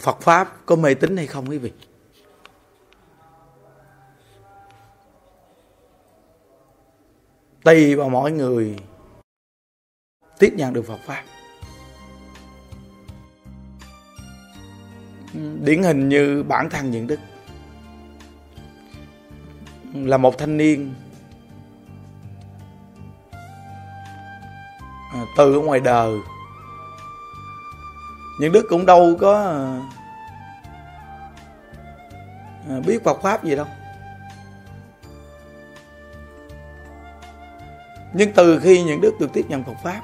Phật pháp có mê tín hay không quý vị? Tùy vào mỗi người tiếp nhận được Phật pháp. Điển hình như bản thân những đức là một thanh niên à, từ ở ngoài đời những đức cũng đâu có à, à, biết Phật pháp gì đâu. Nhưng từ khi những đức được tiếp nhận Phật pháp,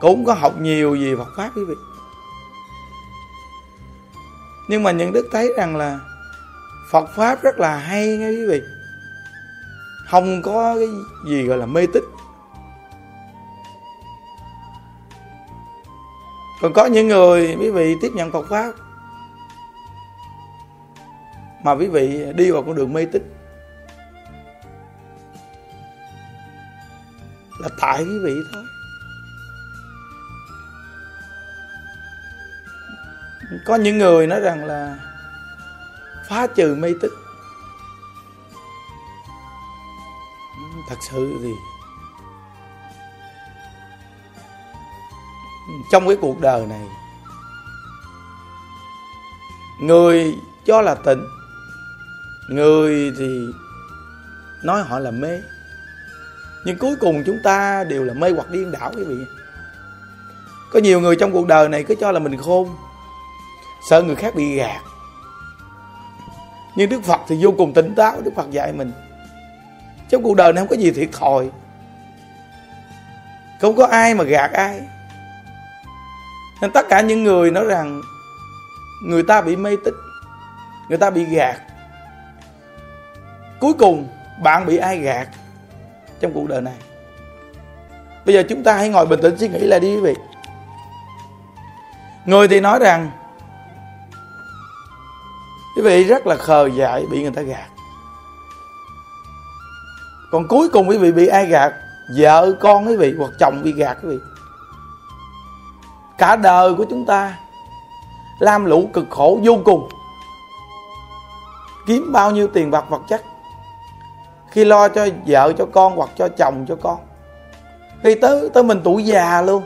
cũng có học nhiều về Phật pháp, quý vị. Nhưng mà những đức thấy rằng là Phật pháp rất là hay nghe quý vị. Không có cái gì gọi là mê tích còn có những người quý vị tiếp nhận Phật pháp mà quý vị đi vào con đường mê tích là tại quý vị thôi. Có những người nói rằng là phá trừ mê tích thật sự thì trong cái cuộc đời này. Người cho là tình, người thì nói họ là mê. Nhưng cuối cùng chúng ta đều là mê hoặc điên đảo, quý vị. Có nhiều người trong cuộc đời này cứ cho là mình khôn, sợ người khác bị gạt. Nhưng đức phật thì vô cùng tỉnh táo, đức phật dạy mình. Trong cuộc đời này không có gì thiệt thòi. Không có ai mà gạt ai nên tất cả những người nói rằng người ta bị mê tích người ta bị gạt, cuối cùng bạn bị ai gạt trong cuộc đời này? Bây giờ chúng ta hãy ngồi bình tĩnh suy nghĩ lại đi quý vị. Người thì nói rằng, quý vị rất là khờ dại bị người ta gạt. Còn cuối cùng quý vị bị ai gạt? Vợ con quý vị hoặc chồng bị gạt quý vị cả đời của chúng ta lam lũ cực khổ vô cùng. Kiếm bao nhiêu tiền bạc vật chất, khi lo cho vợ, cho con hoặc cho chồng, cho con. Khi tới tới mình tuổi già luôn.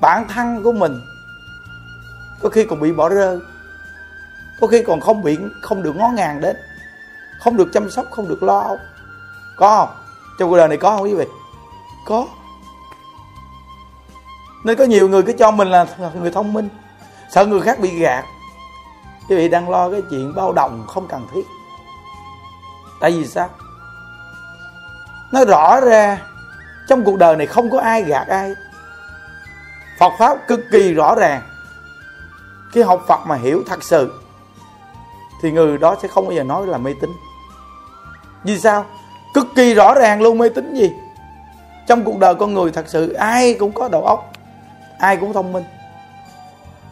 Bản thân của mình có khi còn bị bỏ rơi, có khi còn không bị, không được ngó ngàng đến, không được chăm sóc, không được lo có không? Trong cuộc đời này có không quý vị? Có nên có nhiều người cứ cho mình là người thông minh. Sợ người khác bị gạt. Quý vị đang lo cái chuyện bao đồng không cần thiết. Tại vì sao? Nó rõ ra trong cuộc đời này không có ai gạt ai. Phật pháp cực kỳ rõ ràng. Khi học Phật mà hiểu thật sự, thì người đó sẽ không bao giờ nói là mê tín. Vì sao? Cực kỳ rõ ràng luôn mê tín gì. Trong cuộc đời con người thật sự ai cũng có đầu óc ai cũng thông minh.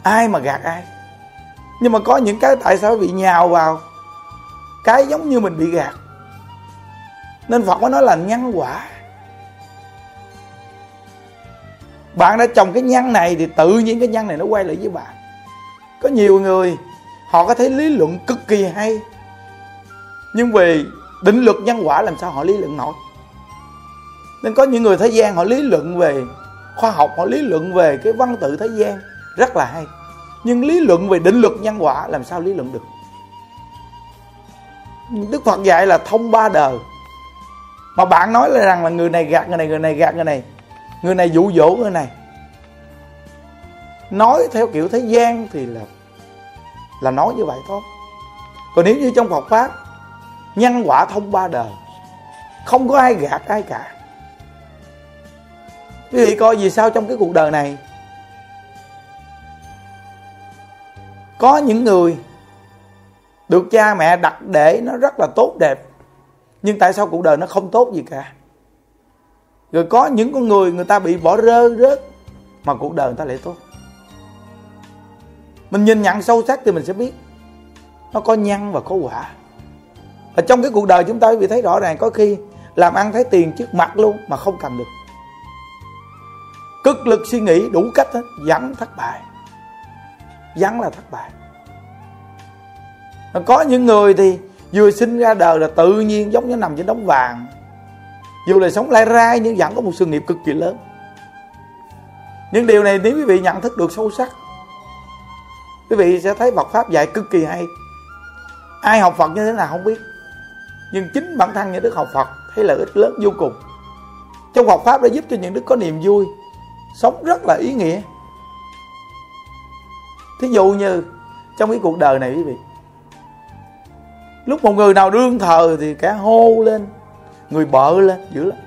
Ai mà gạt ai. Nhưng mà có những cái tại sao bị nhào vào cái giống như mình bị gạt. Nên phật mới nói là nhân quả. Bạn đã trồng cái nhân này thì tự nhiên cái nhân này nó quay lại với bạn. Có nhiều người, họ có thấy lý luận cực kỳ hay. Nhưng vì định luật nhân quả làm sao họ lý luận nổi? Nên có những người thế gian họ lý luận về khoa học, họ lý luận về cái văn tự thế gian rất là hay. Nhưng lý luận về định luật nhân quả làm sao lý luận được? Đức phật dạy là thông ba đời. Mà bạn nói là rằng là người này gạt, người này người này gạt, người này. Người này dụ dỗ người này. Nói theo kiểu thế gian thì là là nói như vậy thôi. Còn nếu như trong Phật pháp, nhân quả thông ba đời, không có ai gạt ai cả quý vị coi vì sao trong cái cuộc đời này? Có những người được cha mẹ đặt để nó rất là tốt đẹp, nhưng tại sao cuộc đời nó không tốt gì cả? Rồi có những con người người ta bị bỏ rơi, rớt, mà cuộc đời người ta lại tốt. Mình nhìn nhận sâu sắc thì mình sẽ biết nó có nhân và có quả. Và trong cái cuộc đời chúng ta bị thấy rõ ràng, có khi làm ăn, thấy tiền trước mặt luôn mà không cầm được cực lực suy nghĩ đủ cách hết, vẫn thất bại. Vẫn là thất bại. Có những người thì vừa sinh ra đời là tự nhiên giống như nằm trên đống vàng. Dù là sống lai rai nhưng vẫn có một sự nghiệp cực kỳ lớn. Những điều này nếu quý vị nhận thức được sâu sắc, quý vị sẽ thấy Phật pháp dạy cực kỳ hay. Ai học Phật như thế nào không biết. Nhưng chính bản thân những đức học Phật thấy lợi ích lớn vô cùng. Trong Phật pháp đã giúp cho những đức có niềm vui sống rất là ý nghĩa. Thí dụ như trong cái cuộc đời này quý vị, lúc một người nào đương thờ thì cả hô lên, người bợ lên, dữ lắm.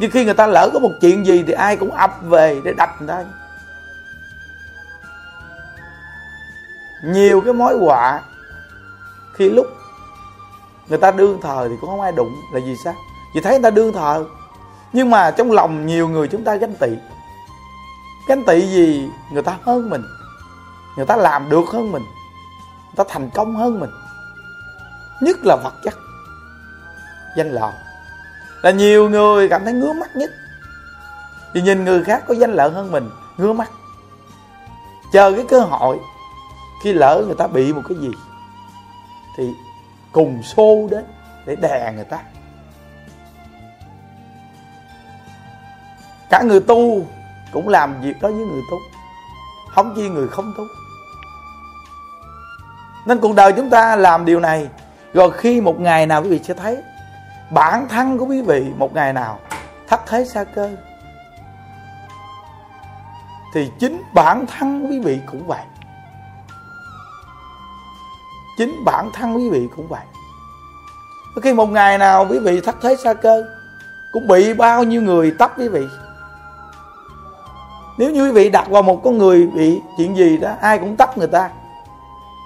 Nhưng khi người ta lỡ có một chuyện gì thì ai cũng ập về để đập người ta. Nhiều cái mối họa khi lúc người ta đương thờ thì cũng không ai đụng là vì sao? Vì thấy người ta đương thờ nhưng mà trong lòng nhiều người chúng ta ganh tị. Ganh tị gì người ta hơn mình. Người ta làm được hơn mình. Người ta thành công hơn mình. Nhất là vật chất. Danh lợi. Là nhiều người cảm thấy ngứa mắt nhất. Vì nhìn người khác có danh lợi hơn mình, ngứa mắt. Chờ cái cơ hội khi lỡ người ta bị một cái gì, thì cùng xô đến để đè người ta. Cả người tu cũng làm việc đó với người tu. Không chi người không tu. Nên cuộc đời chúng ta làm điều này, rồi khi một ngày nào quý vị sẽ thấy bản thân của quý vị một ngày nào thất thế xa cơ, thì chính bản thân quý vị cũng vậy. Chính bản thân quý vị cũng vậy. Khi một ngày nào quý vị thất thế xa cơ, cũng bị bao nhiêu người tấp quý vị nếu như quý vị đặt vào một con người bị chuyện gì đó, ai cũng tắt người ta,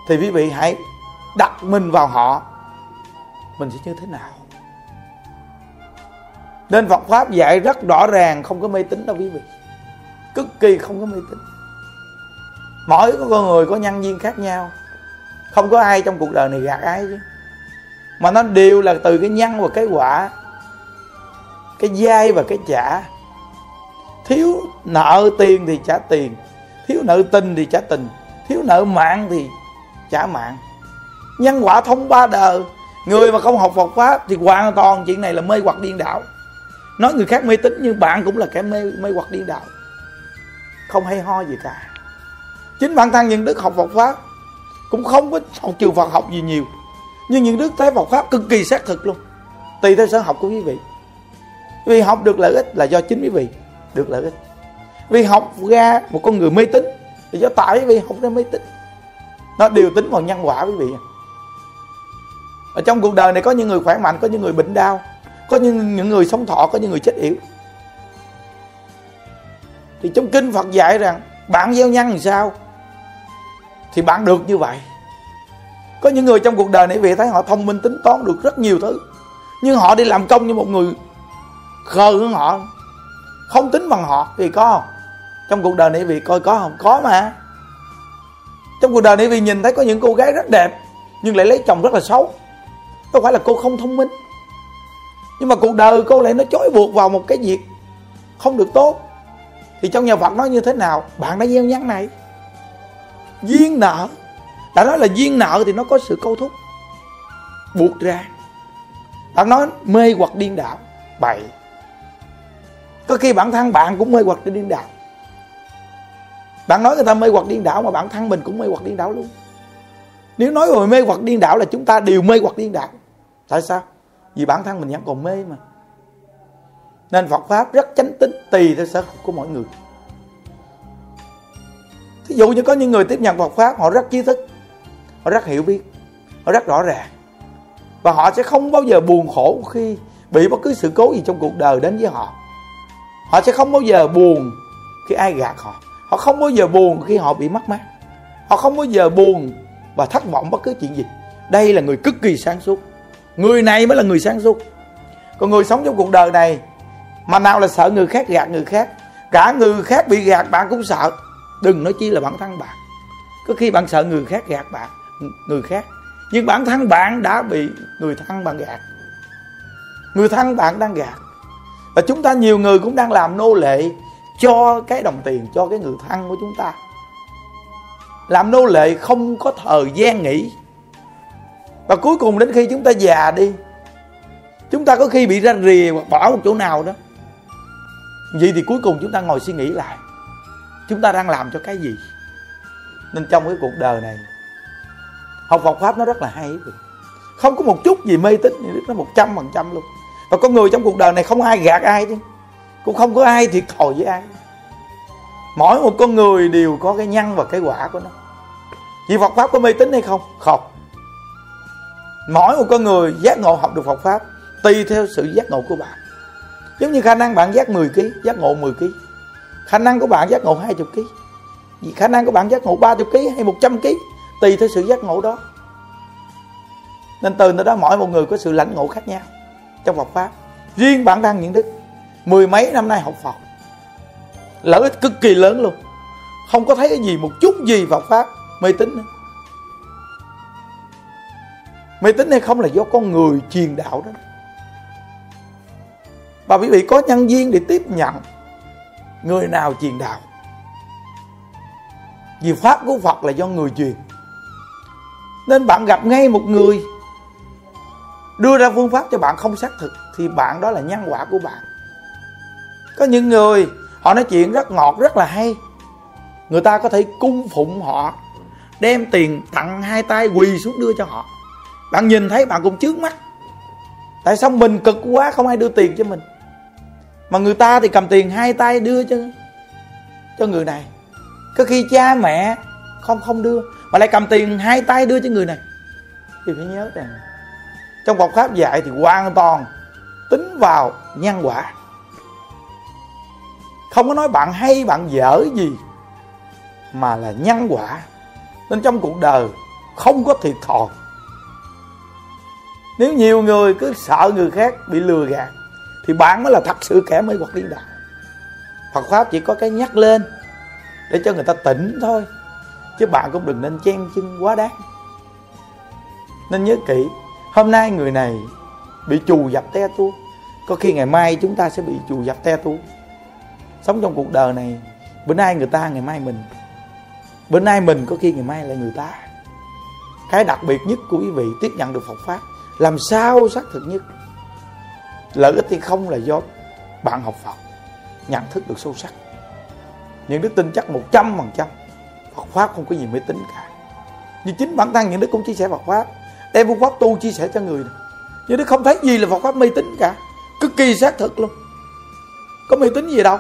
thì quý vị hãy đặt mình vào họ. Mình sẽ như thế nào? Nên Phật pháp dạy rất rõ ràng, không có mê tín đâu quý vị. Cực kỳ không có mê tín. Mỗi con người có nhân duyên khác nhau. Không có ai trong cuộc đời này gạt ai chứ. Mà nó đều là từ cái nhân và cái quả, cái dai và cái trả thiếu nợ tiền thì trả tiền, thiếu nợ tình thì trả tình, thiếu nợ mạng thì trả mạng. Nhân quả thông ba đời, người mà không học Phật pháp thì hoàn toàn chuyện này là mê hoặc điên đảo. Nói người khác mê tín nhưng bạn cũng là kẻ mê mê hoặc điên đảo. Không hay ho gì cả. Chính bản thân những đức học Phật pháp cũng không có học trường Phật học gì nhiều. Nhưng những đức thấy Phật pháp cực kỳ xác thực luôn. Tùy theo sở học của quý vị. Vì học được lợi ích là do chính quý vị được lợi ích. Vì học ra một con người mê tín thì do tại vì học ra mê tín. Nó điều tính vào nhân quả quý vị ở trong cuộc đời này có những người khỏe mạnh có những người bệnh đau có những, những người sống thọ có những người chết yểu. Thì trong kinh Phật dạy rằng bạn gieo nhân làm sao? Thì bạn được như vậy. Có những người trong cuộc đời này vì thấy họ thông minh tính toán được rất nhiều thứ nhưng họ đi làm công như một người khờ hơn họ không tính bằng họ vì có không? Trong cuộc đời này vì coi có không? Có mà. Trong cuộc đời này vì nhìn thấy có những cô gái rất đẹp, nhưng lại lấy chồng rất là xấu. Đâu phải là cô không thông minh? Nhưng mà cuộc đời cô lại nó chối buộc vào một cái việc không được tốt. Thì trong nhà Phật nói như thế nào? Bạn đã gieo nhắn này. Duyên nợ. Đã nói là duyên nợ thì nó có sự câu thúc. Buộc ra. Bạn nói mê hoặc điên đảo. Bậy có khi bản thân bạn cũng mê hoặc điên đảo, bạn nói người ta mê hoặc điên đảo mà bản thân mình cũng mê hoặc điên đảo luôn. Nếu nói rồi mê hoặc điên đảo là chúng ta đều mê hoặc điên đảo. Tại sao? Vì bản thân mình vẫn còn mê mà. Nên Phật pháp rất chánh tính tùy theo sở học của mỗi người. Thí dụ như có những người tiếp nhận Phật pháp họ rất trí thức họ rất hiểu biết họ rất rõ ràng. Và họ sẽ không bao giờ buồn khổ khi bị bất cứ sự cố gì trong cuộc đời đến với họ họ sẽ không bao giờ buồn khi ai gạt họ. Họ không bao giờ buồn khi họ bị mất mát. Họ không bao giờ buồn và thất vọng bất cứ chuyện gì. Đây là người cực kỳ sáng suốt. Người này mới là người sáng suốt. Còn người sống trong cuộc đời này, mà nào là sợ người khác gạt người khác, cả người khác bị gạt bạn cũng sợ. Đừng nói chi là bản thân bạn. Có khi bạn sợ người khác gạt bạn, người khác. Nhưng bản thân bạn đã bị người thân bạn gạt. Người thân bạn đang gạt và chúng ta nhiều người cũng đang làm nô lệ cho cái đồng tiền, cho cái người thân của chúng ta. Làm nô lệ không có thời gian nghỉ. Và cuối cùng đến khi chúng ta già đi, chúng ta có khi bị ra rìa hoặc bỏ một chỗ nào đó. Vậy thì cuối cùng chúng ta ngồi suy nghĩ lại, chúng ta đang làm cho cái gì? Nên trong cái cuộc đời này, học Phật pháp nó rất là hay. Không có một chút gì mê tín nó một trăm phần trăm luôn và con người trong cuộc đời này không ai gạt ai chứ cũng không có ai thiệt thòi với ai. Mỗi một con người đều có cái nhân và cái quả của nó. Vì Phật pháp có mê tín hay không? Không. Mỗi một con người giác ngộ học được Phật pháp, tùy theo sự giác ngộ của bạn. Giống như khả năng bạn giác 10 kg giác ngộ 10 kg khả năng của bạn giác ngộ 20 kg vì khả năng của bạn giác ngộ 30 kg hay 100 kg tùy theo sự giác ngộ đó. Nên từ đó mỗi một người có sự lãnh ngộ khác nhau trong Phật pháp. Riêng bản thân những đức, mười mấy năm nay học Phật. Lợi ích cực kỳ lớn luôn. Không có thấy cái gì một chút gì Phật pháp mê tín nữa. Mê tín hay không là do con người truyền đạo đó. Và quý vị có nhân viên để tiếp nhận người nào truyền đạo. Vì pháp của Phật là do người truyền. Nên bạn gặp ngay một người đưa ra phương pháp cho bạn không xác thực thì bạn đó là nhân quả của bạn. Có những người, họ nói chuyện rất ngọt, rất là hay. Người ta có thể cung phụng họ, đem tiền tặng hai tay quỳ xuống đưa cho họ. Bạn nhìn thấy bạn cũng chướng mắt. Tại sao mình cực quá không ai đưa tiền cho mình? Mà người ta thì cầm tiền hai tay đưa cho cho người này. Có khi cha mẹ không không đưa, mà lại cầm tiền hai tay đưa cho người này. Thì phải nhớ rằng trong Phật pháp dạy thì hoàn toàn tính vào nhân quả. Không có nói bạn hay, bạn dở gì mà là nhân quả. Nên trong cuộc đời không có thiệt thòi. Nếu nhiều người cứ sợ người khác bị lừa gạt, thì bạn mới là thật sự kẻ mê hoặc điên đạo Phật pháp chỉ có cái nhắc lên để cho người ta tỉnh thôi, chứ bạn cũng đừng nên chen chân quá đáng. Nên nhớ kỹ hôm nay người này bị chù dập te tua có khi ngày mai chúng ta sẽ bị chù dập te tua sống trong cuộc đời này, bữa nay người ta, ngày mai mình. Bữa nay mình có khi ngày mai là người ta. Cái đặc biệt nhất của quý vị, tiếp nhận được Phật pháp, làm sao xác thực nhất? Lợi ích thì không là do bạn học Phật, nhận thức được sâu sắc. Những đức tin chắc một trăm phần trăm, Phật pháp không có gì mới tính cả. Như chính bản thân những đức cũng chia sẻ Phật pháp đem phương pháp tu chia sẻ cho người nhưng đức không thấy gì là Phật pháp mê tín cả. Cực kỳ xác thực luôn. Có mê tín gì đâu.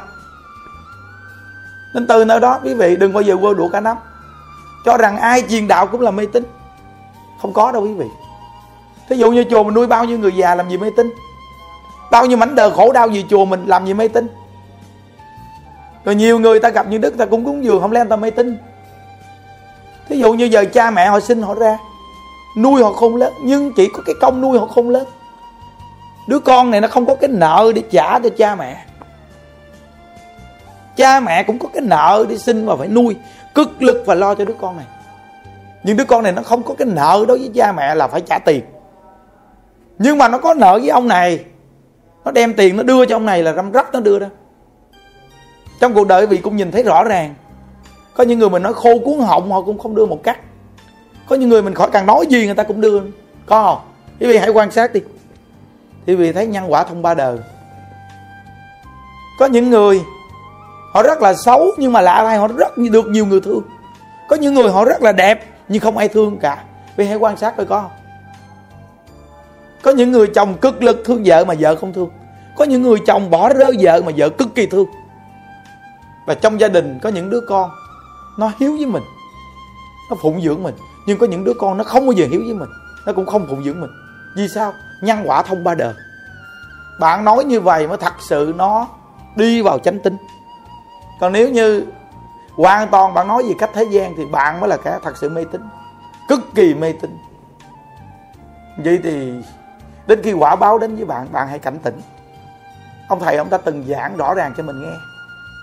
Nên từ nơi đó, quý vị đừng bao giờ quơ đũa cả nắm cho rằng ai truyền đạo cũng là mê tín. Không có đâu quý vị. Thí dụ như chùa mình nuôi bao nhiêu người già làm gì mê tín? Bao nhiêu mảnh đời khổ đau vì chùa mình làm gì mê tín? Rồi nhiều người ta gặp như đức, ta cũng cúng dường, không lẽ ta mê tín? Thí dụ như giờ cha mẹ họ sinh họ ra nuôi họ không lớn, nhưng chỉ có cái công nuôi họ không lớn. Đứa con này nó không có cái nợ để trả cho cha mẹ. Cha mẹ cũng có cái nợ để sinh và phải nuôi, cực lực và lo cho đứa con này. Nhưng đứa con này nó không có cái nợ đối với cha mẹ là phải trả tiền. Nhưng mà nó có nợ với ông này, nó đem tiền nó đưa cho ông này là răm rắp nó đưa đó. trong cuộc đời vị cũng nhìn thấy rõ ràng. Có những người mình nói khô cuốn họng, họ cũng không đưa một cách có những người mình khỏi càng nói gì người ta cũng đưa. Có không? Quý vị hãy quan sát đi. Thì quý vị thấy nhân quả thông ba đời. Có những người, họ rất là xấu nhưng mà lạ thay, họ rất được nhiều người thương. Có những người họ rất là đẹp nhưng không ai thương cả. Vì hãy quan sát coi có không? Có những người chồng cực lực thương vợ mà vợ không thương. Có những người chồng bỏ rơi vợ mà vợ cực kỳ thương. Và trong gia đình có những đứa con, nó hiếu với mình, nó phụng dưỡng mình nhưng có những đứa con nó không bao giờ hiếu với mình, nó cũng không phụng dưỡng mình. Vì sao? Nhân quả thông ba đời. Bạn nói như vậy mới thật sự nó đi vào chánh tính. Còn nếu như hoàn toàn bạn nói về cách thế gian thì bạn mới là kẻ thật sự mê tín, cực kỳ mê tín. Vậy thì đến khi quả báo đến với bạn bạn hãy cảnh tỉnh. Ông thầy ông ta từng giảng rõ ràng cho mình nghe.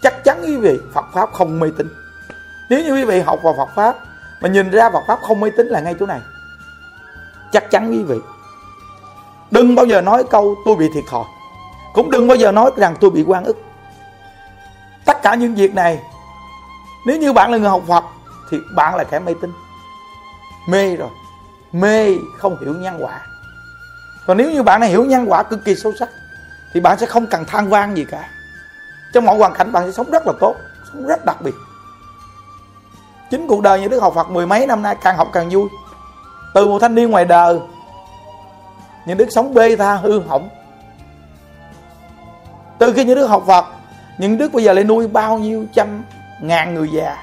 Chắc chắn quý vị Phật pháp không mê tín. Nếu như quý vị học vào Phật pháp mà nhìn ra Phật pháp không mê tín là ngay chỗ này. Chắc chắn quý vị. Đừng bao giờ nói câu tôi bị thiệt thòi cũng đừng bao giờ nói rằng tôi bị quan ức. Tất cả những việc này, nếu như bạn là người học Phật, thì bạn là kẻ mê tín. Mê rồi. Mê không hiểu nhân quả. Còn nếu như bạn này hiểu nhân quả cực kỳ sâu sắc, thì bạn sẽ không cần than vang gì cả. Trong mọi hoàn cảnh bạn sẽ sống rất là tốt, sống rất đặc biệt chính cuộc đời như đức học Phật mười mấy năm nay càng học càng vui. Từ một thanh niên ngoài đời, những đức sống bê tha, hư hỏng. Từ khi những đức học Phật, những đức bây giờ lại nuôi bao nhiêu trăm ngàn người già?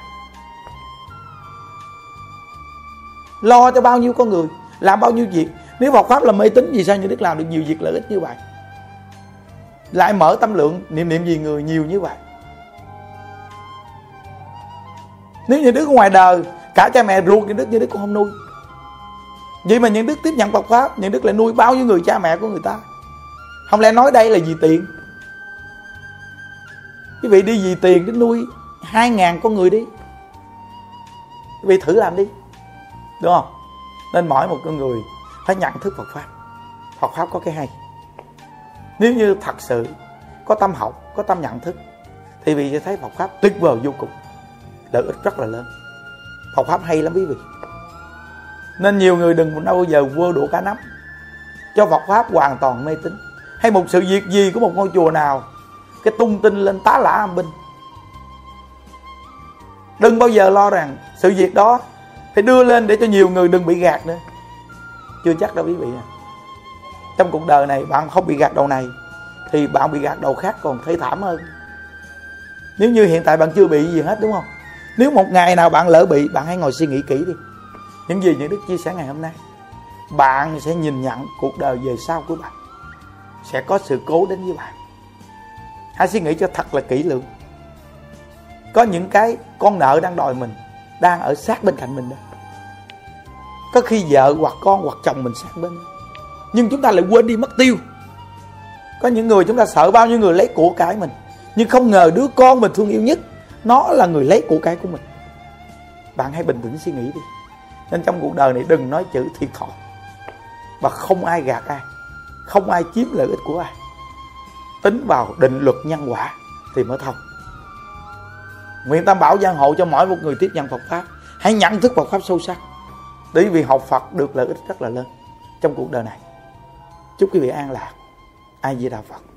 Lo cho bao nhiêu con người, làm bao nhiêu việc. Nếu Phật pháp là mê tín, vì sao như đức làm được nhiều việc lợi ích như vậy? Lại mở tâm lượng, niệm niệm gì người nhiều như vậy? Nếu như đứa ở ngoài đời, cả cha mẹ ruột như đức như đức cũng không nuôi. Vậy mà những đức tiếp nhận Phật pháp, những đức lại nuôi bao nhiêu người cha mẹ của người ta? Không lẽ nói đây là vì tiền? Quý vị đi vì tiền đến nuôi hai ngàn con người đi. Quý vị thử làm đi. Đúng không? Nên mỗi một con người phải nhận thức Phật pháp. Phật pháp có cái hay. Nếu như thật sự có tâm học, có tâm nhận thức, thì vị sẽ thấy Phật pháp tuyệt vời vô cùng lợi ích rất là lớn. Phật pháp hay lắm quý vị. Nên nhiều người đừng bao giờ vơ đũa cá nắm. Cho Phật pháp hoàn toàn mê tín. Hay một sự việc gì của một ngôi chùa nào, cái tung tin lên tá lả âm binh. Đừng bao giờ lo rằng sự việc đó phải đưa lên để cho nhiều người đừng bị gạt nữa. Chưa chắc đâu quý vị à. Trong cuộc đời này bạn không bị gạt đầu này, thì bạn bị gạt đầu khác còn thấy thảm hơn. Nếu như hiện tại bạn chưa bị gì hết, đúng không? Nếu một ngày nào bạn lỡ bị, bạn hãy ngồi suy nghĩ kỹ đi. Những gì những đức chia sẻ ngày hôm nay, bạn sẽ nhìn nhận cuộc đời về sau của bạn. Sẽ có sự cố đến với bạn. Hãy suy nghĩ cho thật là kỹ lưỡng. Có những cái con nợ đang đòi mình, đang ở sát bên cạnh mình đó. Có khi vợ hoặc con hoặc chồng mình sát bên. Nhưng chúng ta lại quên đi mất tiêu. Có những người chúng ta sợ bao nhiêu người lấy của cải mình, nhưng không ngờ đứa con mình thương yêu nhất nó là người lấy của cái của mình. Bạn hãy bình tĩnh suy nghĩ đi. Nên trong cuộc đời này đừng nói chữ thiệt thòi và không ai gạt ai. Không ai chiếm lợi ích của ai. Tính vào định luật nhân quả thì mới thông. Nguyện tam bảo giang hộ cho mỗi một người tiếp nhận phật pháp. Hãy nhận thức phật pháp sâu sắc. Để vì học phật được lợi ích rất là lớn trong cuộc đời này. Chúc quý vị an lạc. Ai di đà phật.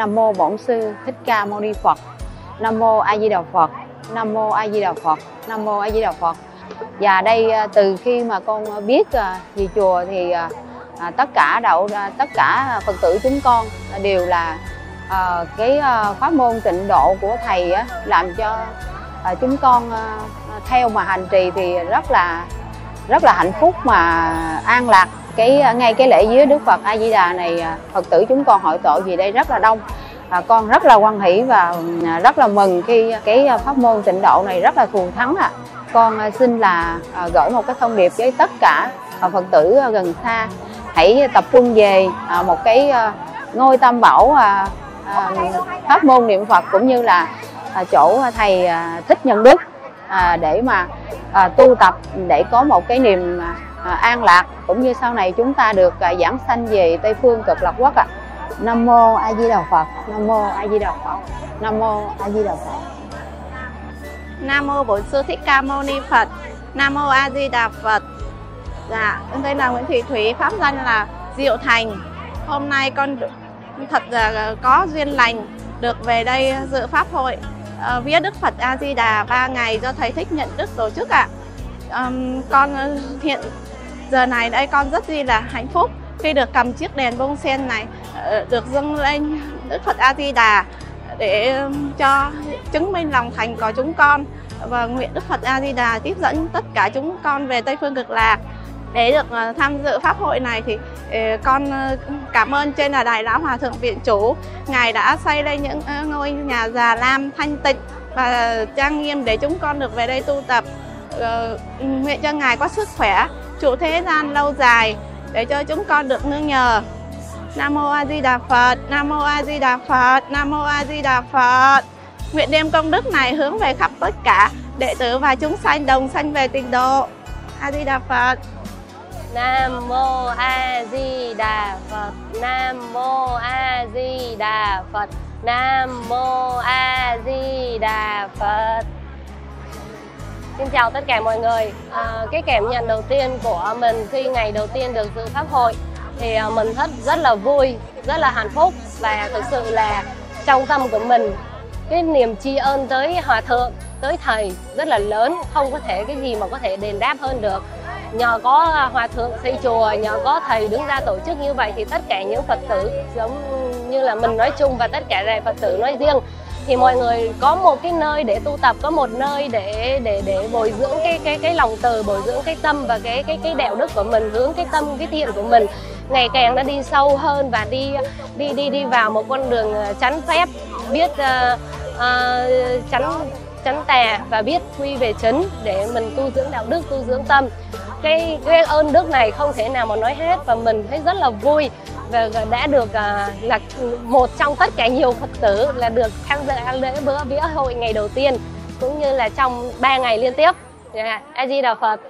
Nam mô bổn sư thích ca mâu ni phật. Nam mô a di đà phật. Nam mô a di đà phật. Nam mô a di đà phật. Và đây à, từ khi mà con biết à, về chùa thì à, tất cả đạo tất cả phật tử chúng con đều là cái pháp môn tịnh độ của thầy làm cho chúng con theo mà hành trì thì rất là rất là hạnh phúc mà an lạc cái à, ngay cái lễ dưới Đức Phật A Di Đà này à, Phật tử chúng con hội tội vì đây rất là đông à, con rất là quan hỷ và à, rất là mừng khi cái pháp môn tịnh độ này rất là thù thắng ạ. À con xin là gửi một cái thông điệp với tất cả phật tử gần xa hãy tập trung về một cái ngôi tam bảo pháp môn niệm phật cũng như là chỗ thầy thích nhân đức để mà tu tập để có một cái niềm À, an lạc cũng như sau này chúng ta được à, giảng sanh về tây phương cực lạc quốc ạ nam mô a di đà phật nam mô a di đà phật nam mô a di đà phật Nam mô Bổn Sư Thích Ca Mâu Ni Phật. Nam mô A Di Đà Phật. Dạ, con tên là Nguyễn Thị Thúy, pháp danh là Diệu Thành. Hôm nay con thật là à, có duyên lành được về đây dự pháp hội uh, viết Đức Phật A Di Đà 3 ngày do thầy Thích Nhận Đức tổ chức ạ. À. Um, con hiện giờ này đây con rất là hạnh phúc khi được cầm chiếc đèn bông sen này ờ, được dâng lên Đức Phật A Di Đà để cho chứng minh lòng thành của chúng con. Và nguyện Đức Phật A Di Đà tiếp dẫn tất cả chúng con về Tây phương cực lạc. Để được ờ, tham dự pháp hội này thì ờ, con cảm ơn trên là đại lão hòa thượng viện chủ. Ngài đã xây lên những ngôi nhà già lam thanh tịnh và trang nghiêm để chúng con được về đây tu tập. Nguyện cho ngài có sức khỏe trụ thế gian lâu dài để cho chúng con được nương nhờ Nam mô A Di Đà Phật, Nam mô A Di Đà Phật, Nam mô A Di Đà Phật. Nguyện đem công đức này hướng về khắp tất cả đệ tử và chúng sanh đồng sanh về tịnh độ. A Di Đà Phật. Nam mô A Di Đà Phật. Nam mô A Di Đà Phật. Nam mô A Di Đà Phật. Xin chào tất cả mọi người. À, cái cảm nhận đầu tiên của mình khi ngày đầu tiên được dự pháp hội thì à, mình rất rất là vui rất là hạnh phúc và thực sự là trong tâm của mình cái niềm tri ân tới hòa thượng tới thầy rất là lớn không có thể cái gì mà có thể đền đáp hơn được nhờ có hòa thượng xây chùa nhờ có thầy đứng ra tổ chức như vậy thì tất cả những phật tử giống như là mình nói chung và tất cả đại phật tử nói riêng thì mọi người có một cái nơi để tu tập có một nơi để để để bồi dưỡng cái cái cái lòng từ bồi dưỡng cái tâm và cái cái cái đạo đức của mình hướng cái tâm cái thiện của mình. Ngày càng nó đi sâu hơn và đi đi đi đi vào một con đường ờ, chánh phép biết uh, uh, chánh chánh tà và biết quy về chấn để mình tu dưỡng đạo đức tu dưỡng tâm. Cái cái ơn đức này không thể nào mà nói hết và mình thấy rất là vui và đã được uh, là một trong tất cả nhiều phật tử là được tham gia lễ bữa vía hội ngày đầu tiên cũng như là trong 3 ngày liên tiếp yeah. a di đà phật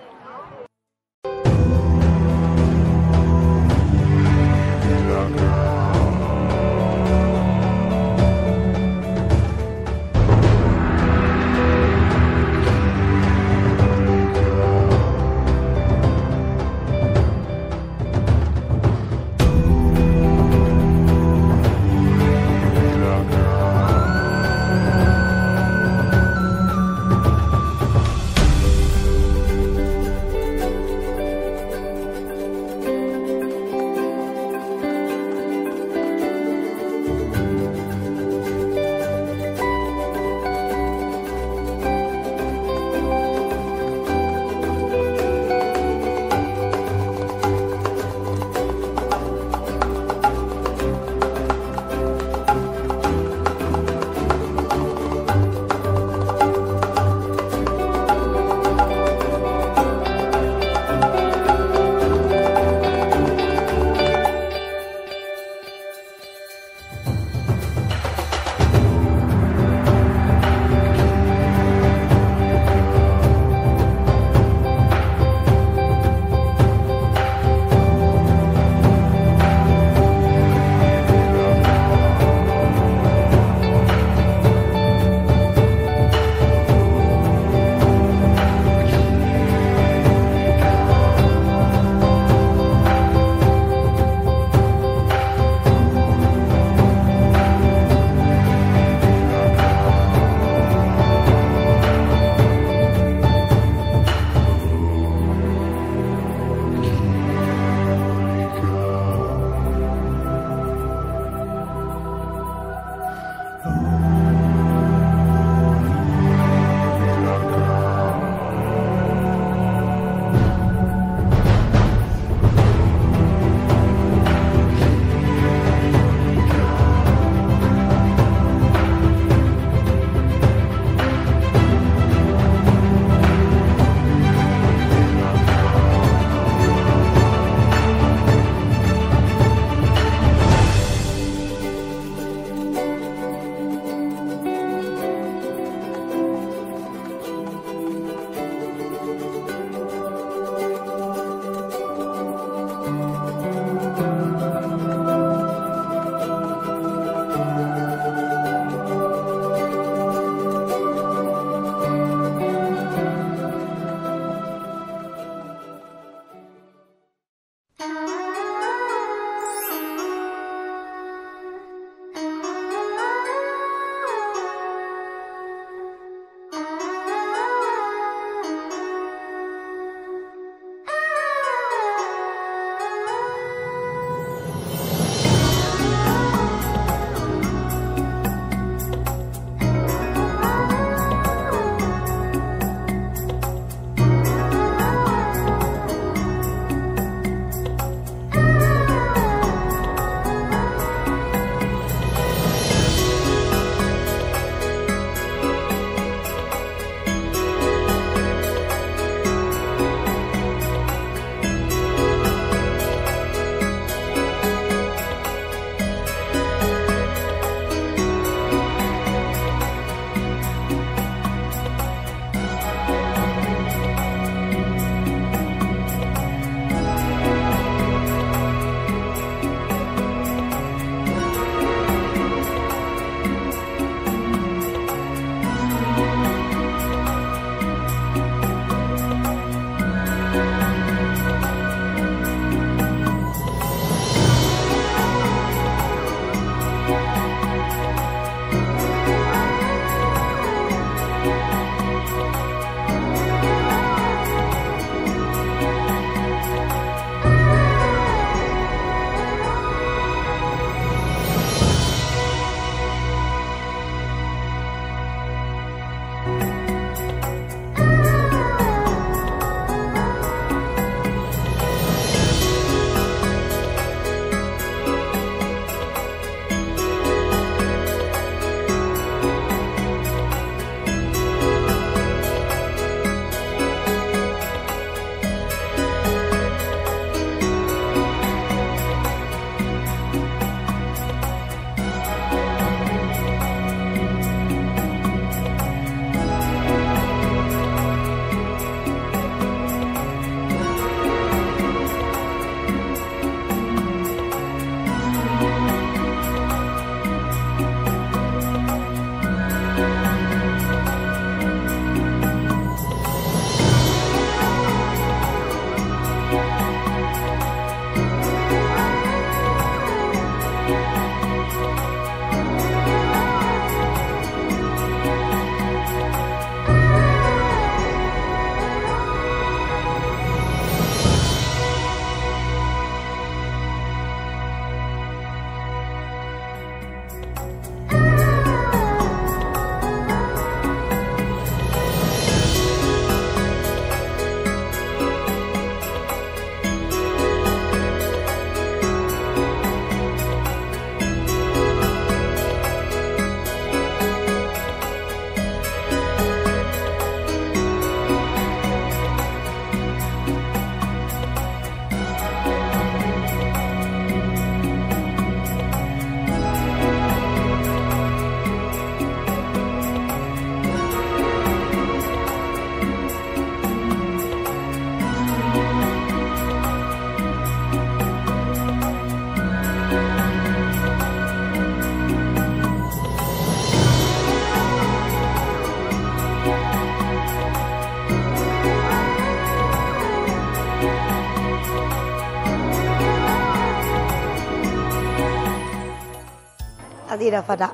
Di Đà Phật ạ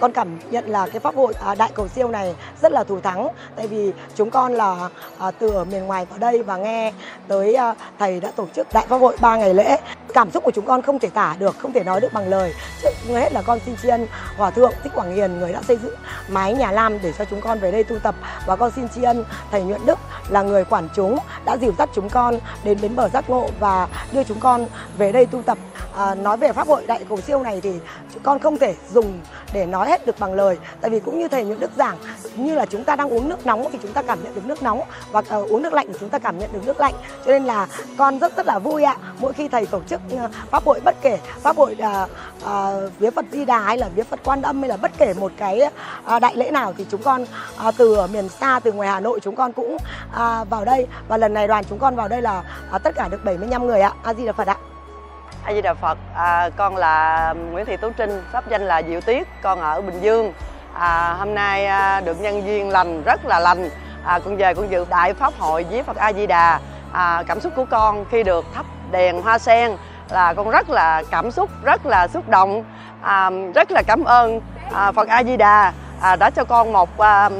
con cảm nhận là cái pháp hội à, đại cầu siêu này rất là thù thắng. Tại vì chúng con là à, từ ở miền ngoài vào đây và nghe tới à, thầy đã tổ chức đại pháp hội 3 ngày lễ. Cảm xúc của chúng con không thể tả được không thể nói được bằng lời. Trước hết là con xin tri ân hòa thượng thích quảng hiền người đã xây dựng mái nhà lam để cho chúng con về đây tu tập. Và con xin tri ân thầy nhuận đức là người quản chúng đã dìu dắt chúng con đến bến bờ giác ngộ và đưa chúng con về đây tu tập. À, nói về pháp hội đại cầu siêu này thì con không thể dùng để nói hết được bằng lời tại vì cũng như thầy những đức giảng như là chúng ta đang uống nước nóng thì chúng ta cảm nhận được nước nóng và uh, uống nước lạnh thì chúng ta cảm nhận được nước lạnh cho nên là con rất rất là vui ạ mỗi khi thầy tổ chức uh, pháp hội bất kể pháp hội uh, uh, vía Phật Di Đà hay là vía Phật Quan Âm hay là bất kể một cái uh, đại lễ nào thì chúng con uh, từ ở miền xa từ ngoài Hà Nội chúng con cũng uh, vào đây và lần này đoàn chúng con vào đây là uh, tất cả được 75 người ạ. A Di Đà Phật ạ. A Di Đà Phật, à, con là Nguyễn Thị Tú Trinh, pháp danh là Diệu Tiết, con ở Bình Dương. À, hôm nay à, được nhân duyên lành rất là lành. À, con về con dự đại pháp hội với Phật A Di Đà. À, cảm xúc của con khi được thắp đèn hoa sen là con rất là cảm xúc, rất là xúc động, à, rất là cảm ơn à, Phật A Di Đà à, đã cho con một à,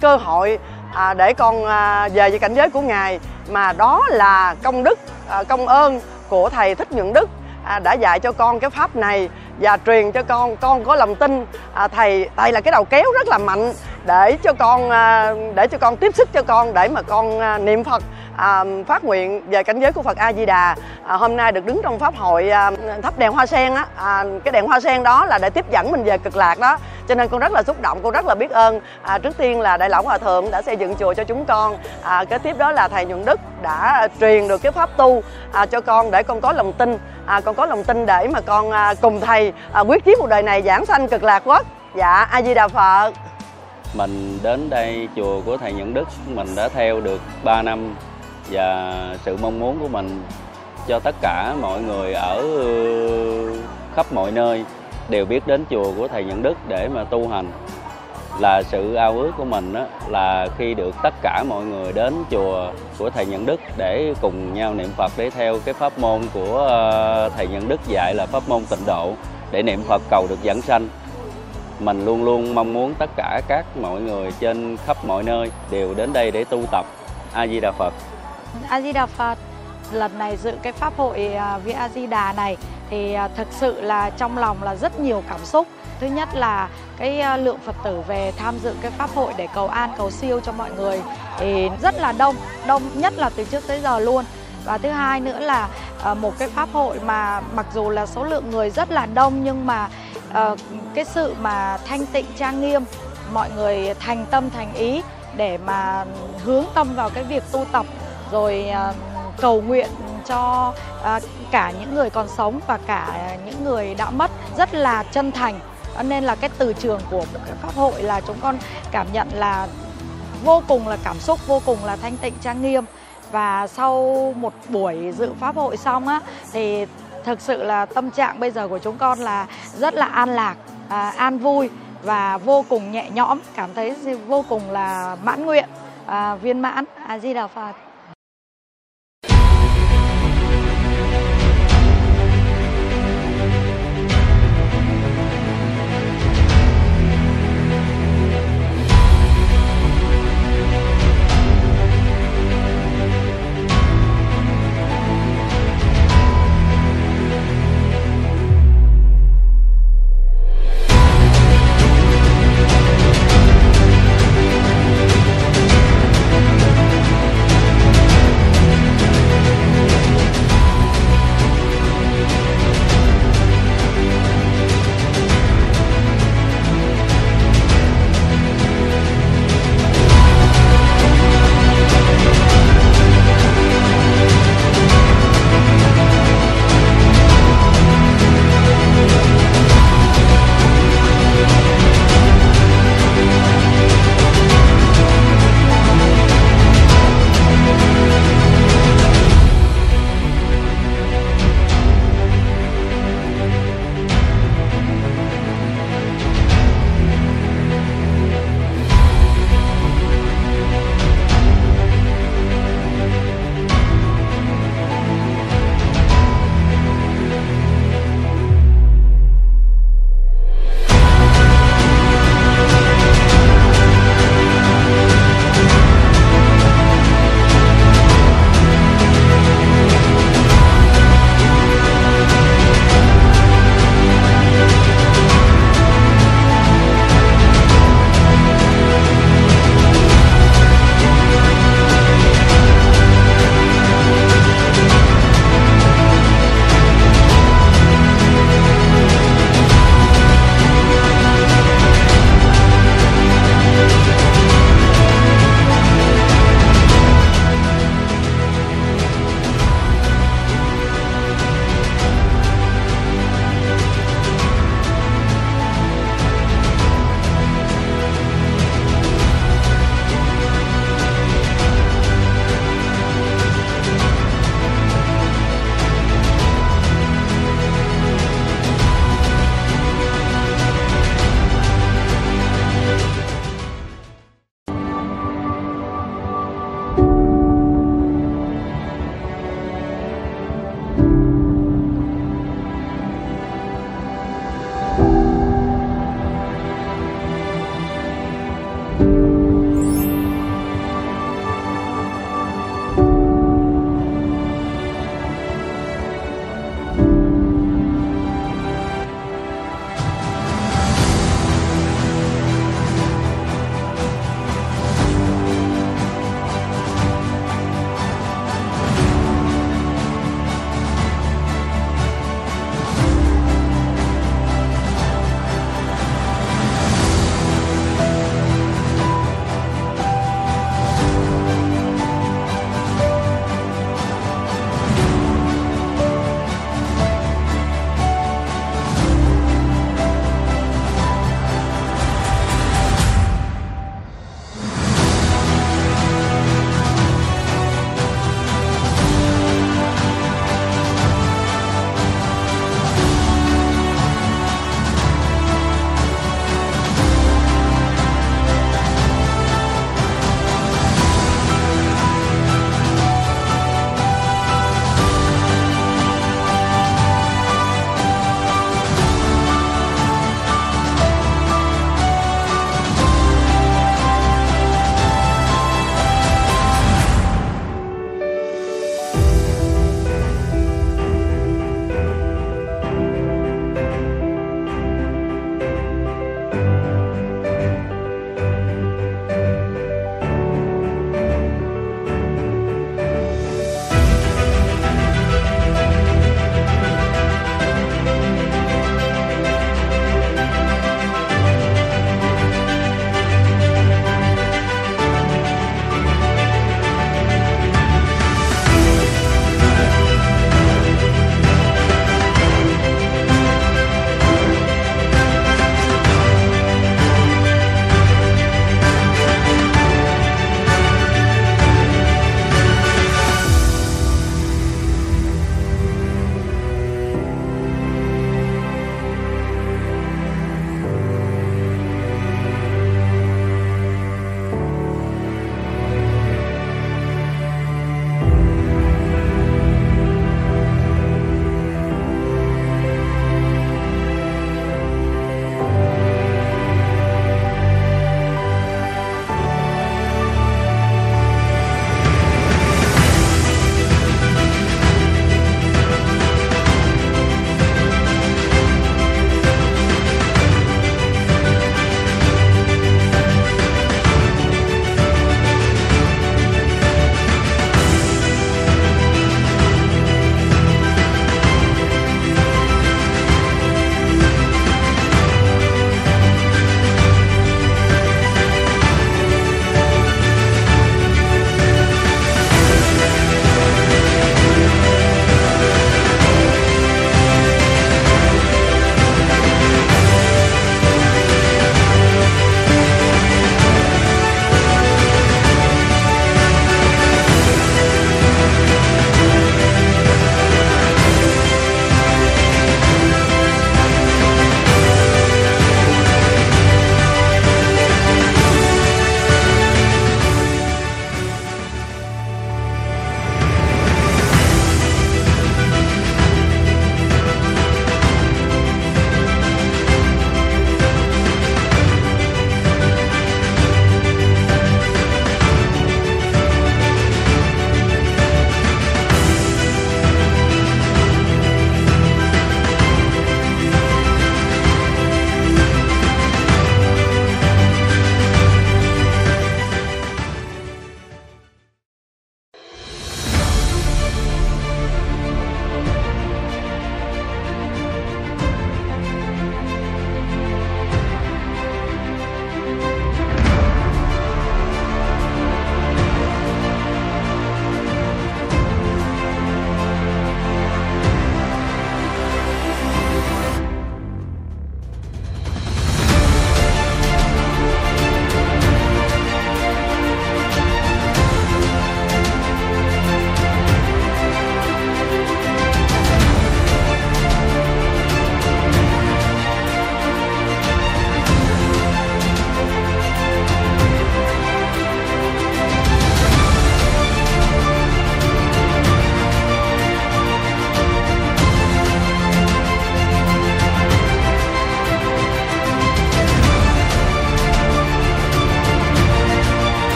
cơ hội à, để con à, về với cảnh giới của ngài mà đó là công đức à, công ơn của thầy thích nhuận đức à, đã dạy cho con cái pháp này và truyền cho con con có lòng tin. À, thầy thầy là cái đầu kéo rất là mạnh để cho con à, để cho con tiếp sức cho con để mà con à, niệm phật à, phát nguyện về cảnh giới của Phật A Di Đà à, hôm nay được đứng trong pháp hội à, thắp đèn hoa sen á. À, cái đèn hoa sen đó là để tiếp dẫn mình về cực lạc đó. Cho nên con rất là xúc động con rất là biết ơn. À, trước tiên là đại lão hòa thượng đã xây dựng chùa cho chúng con. À, kế tiếp đó là thầy nhuận đức đã truyền được cái pháp tu à, cho con để con có lòng tin. À, con có lòng tin để mà con à, cùng thầy à, quyết chiến một đời này giảng sanh cực lạc quốc. Dạ a di đà phật. Mình đến đây chùa của thầy Nhuận Đức mình đã theo được 3 năm và sự mong muốn của mình cho tất cả mọi người ở ờ, khắp mọi nơi đều biết đến chùa của thầy Nhận Đức để mà tu hành là sự ao ước của mình đó, là khi được tất cả mọi người đến chùa của thầy Nhận Đức để cùng nhau niệm Phật để theo cái pháp môn của ờ, thầy Nhận Đức dạy là pháp môn tịnh độ để niệm Phật cầu được giảng sanh. Mình luôn luôn mong muốn tất cả các mọi người trên khắp mọi nơi đều đến đây để tu tập. A Di Đà Phật. A Di Đà Phật. Lần này dự cái pháp hội à, Vi Vía A Di Đà này thì à, thực sự là trong lòng là rất nhiều cảm xúc. Thứ nhất là cái à, lượng Phật tử về tham dự cái pháp hội để cầu an cầu siêu cho mọi người thì rất là đông, đông nhất là từ trước tới giờ luôn. Và thứ hai nữa là một cái pháp hội mà mặc dù là số lượng người rất là đông nhưng mà cái sự mà thanh tịnh trang nghiêm, mọi người thành tâm thành ý để mà hướng tâm vào cái việc tu tập rồi à, cầu nguyện cho à, cả những người còn sống và cả những người đã mất rất là chân thành. Nên là cái từ trường của pháp hội là chúng con cảm nhận là vô cùng là cảm xúc vô cùng là thanh tịnh trang nghiêm. Và sau một buổi dự pháp hội xong á thì thực sự là tâm trạng bây giờ của chúng con là rất là an lạc à, an vui và vô cùng nhẹ nhõm. Cảm thấy vô cùng là mãn nguyện à, viên mãn. A di đà phật.